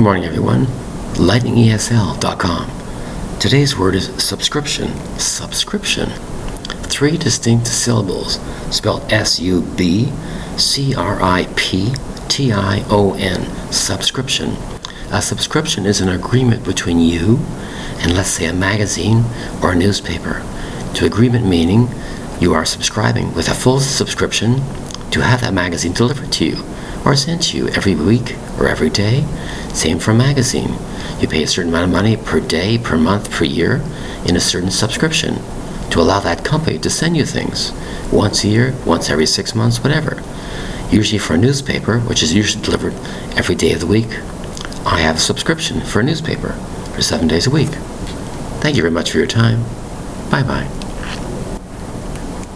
Good morning, everyone. LightningESL.com. Today's word is subscription. Subscription. Three distinct syllables spelled S U B C R I P T I O N. Subscription. A subscription is an agreement between you and, let's say, a magazine or a newspaper. To agreement meaning you are subscribing with a full subscription to have that magazine delivered to you or sent to you every week or every day. Same for a magazine. You pay a certain amount of money per day, per month, per year in a certain subscription to allow that company to send you things once a year, once every six months, whatever. Usually for a newspaper, which is usually delivered every day of the week, I have a subscription for a newspaper for seven days a week. Thank you very much for your time. Bye bye.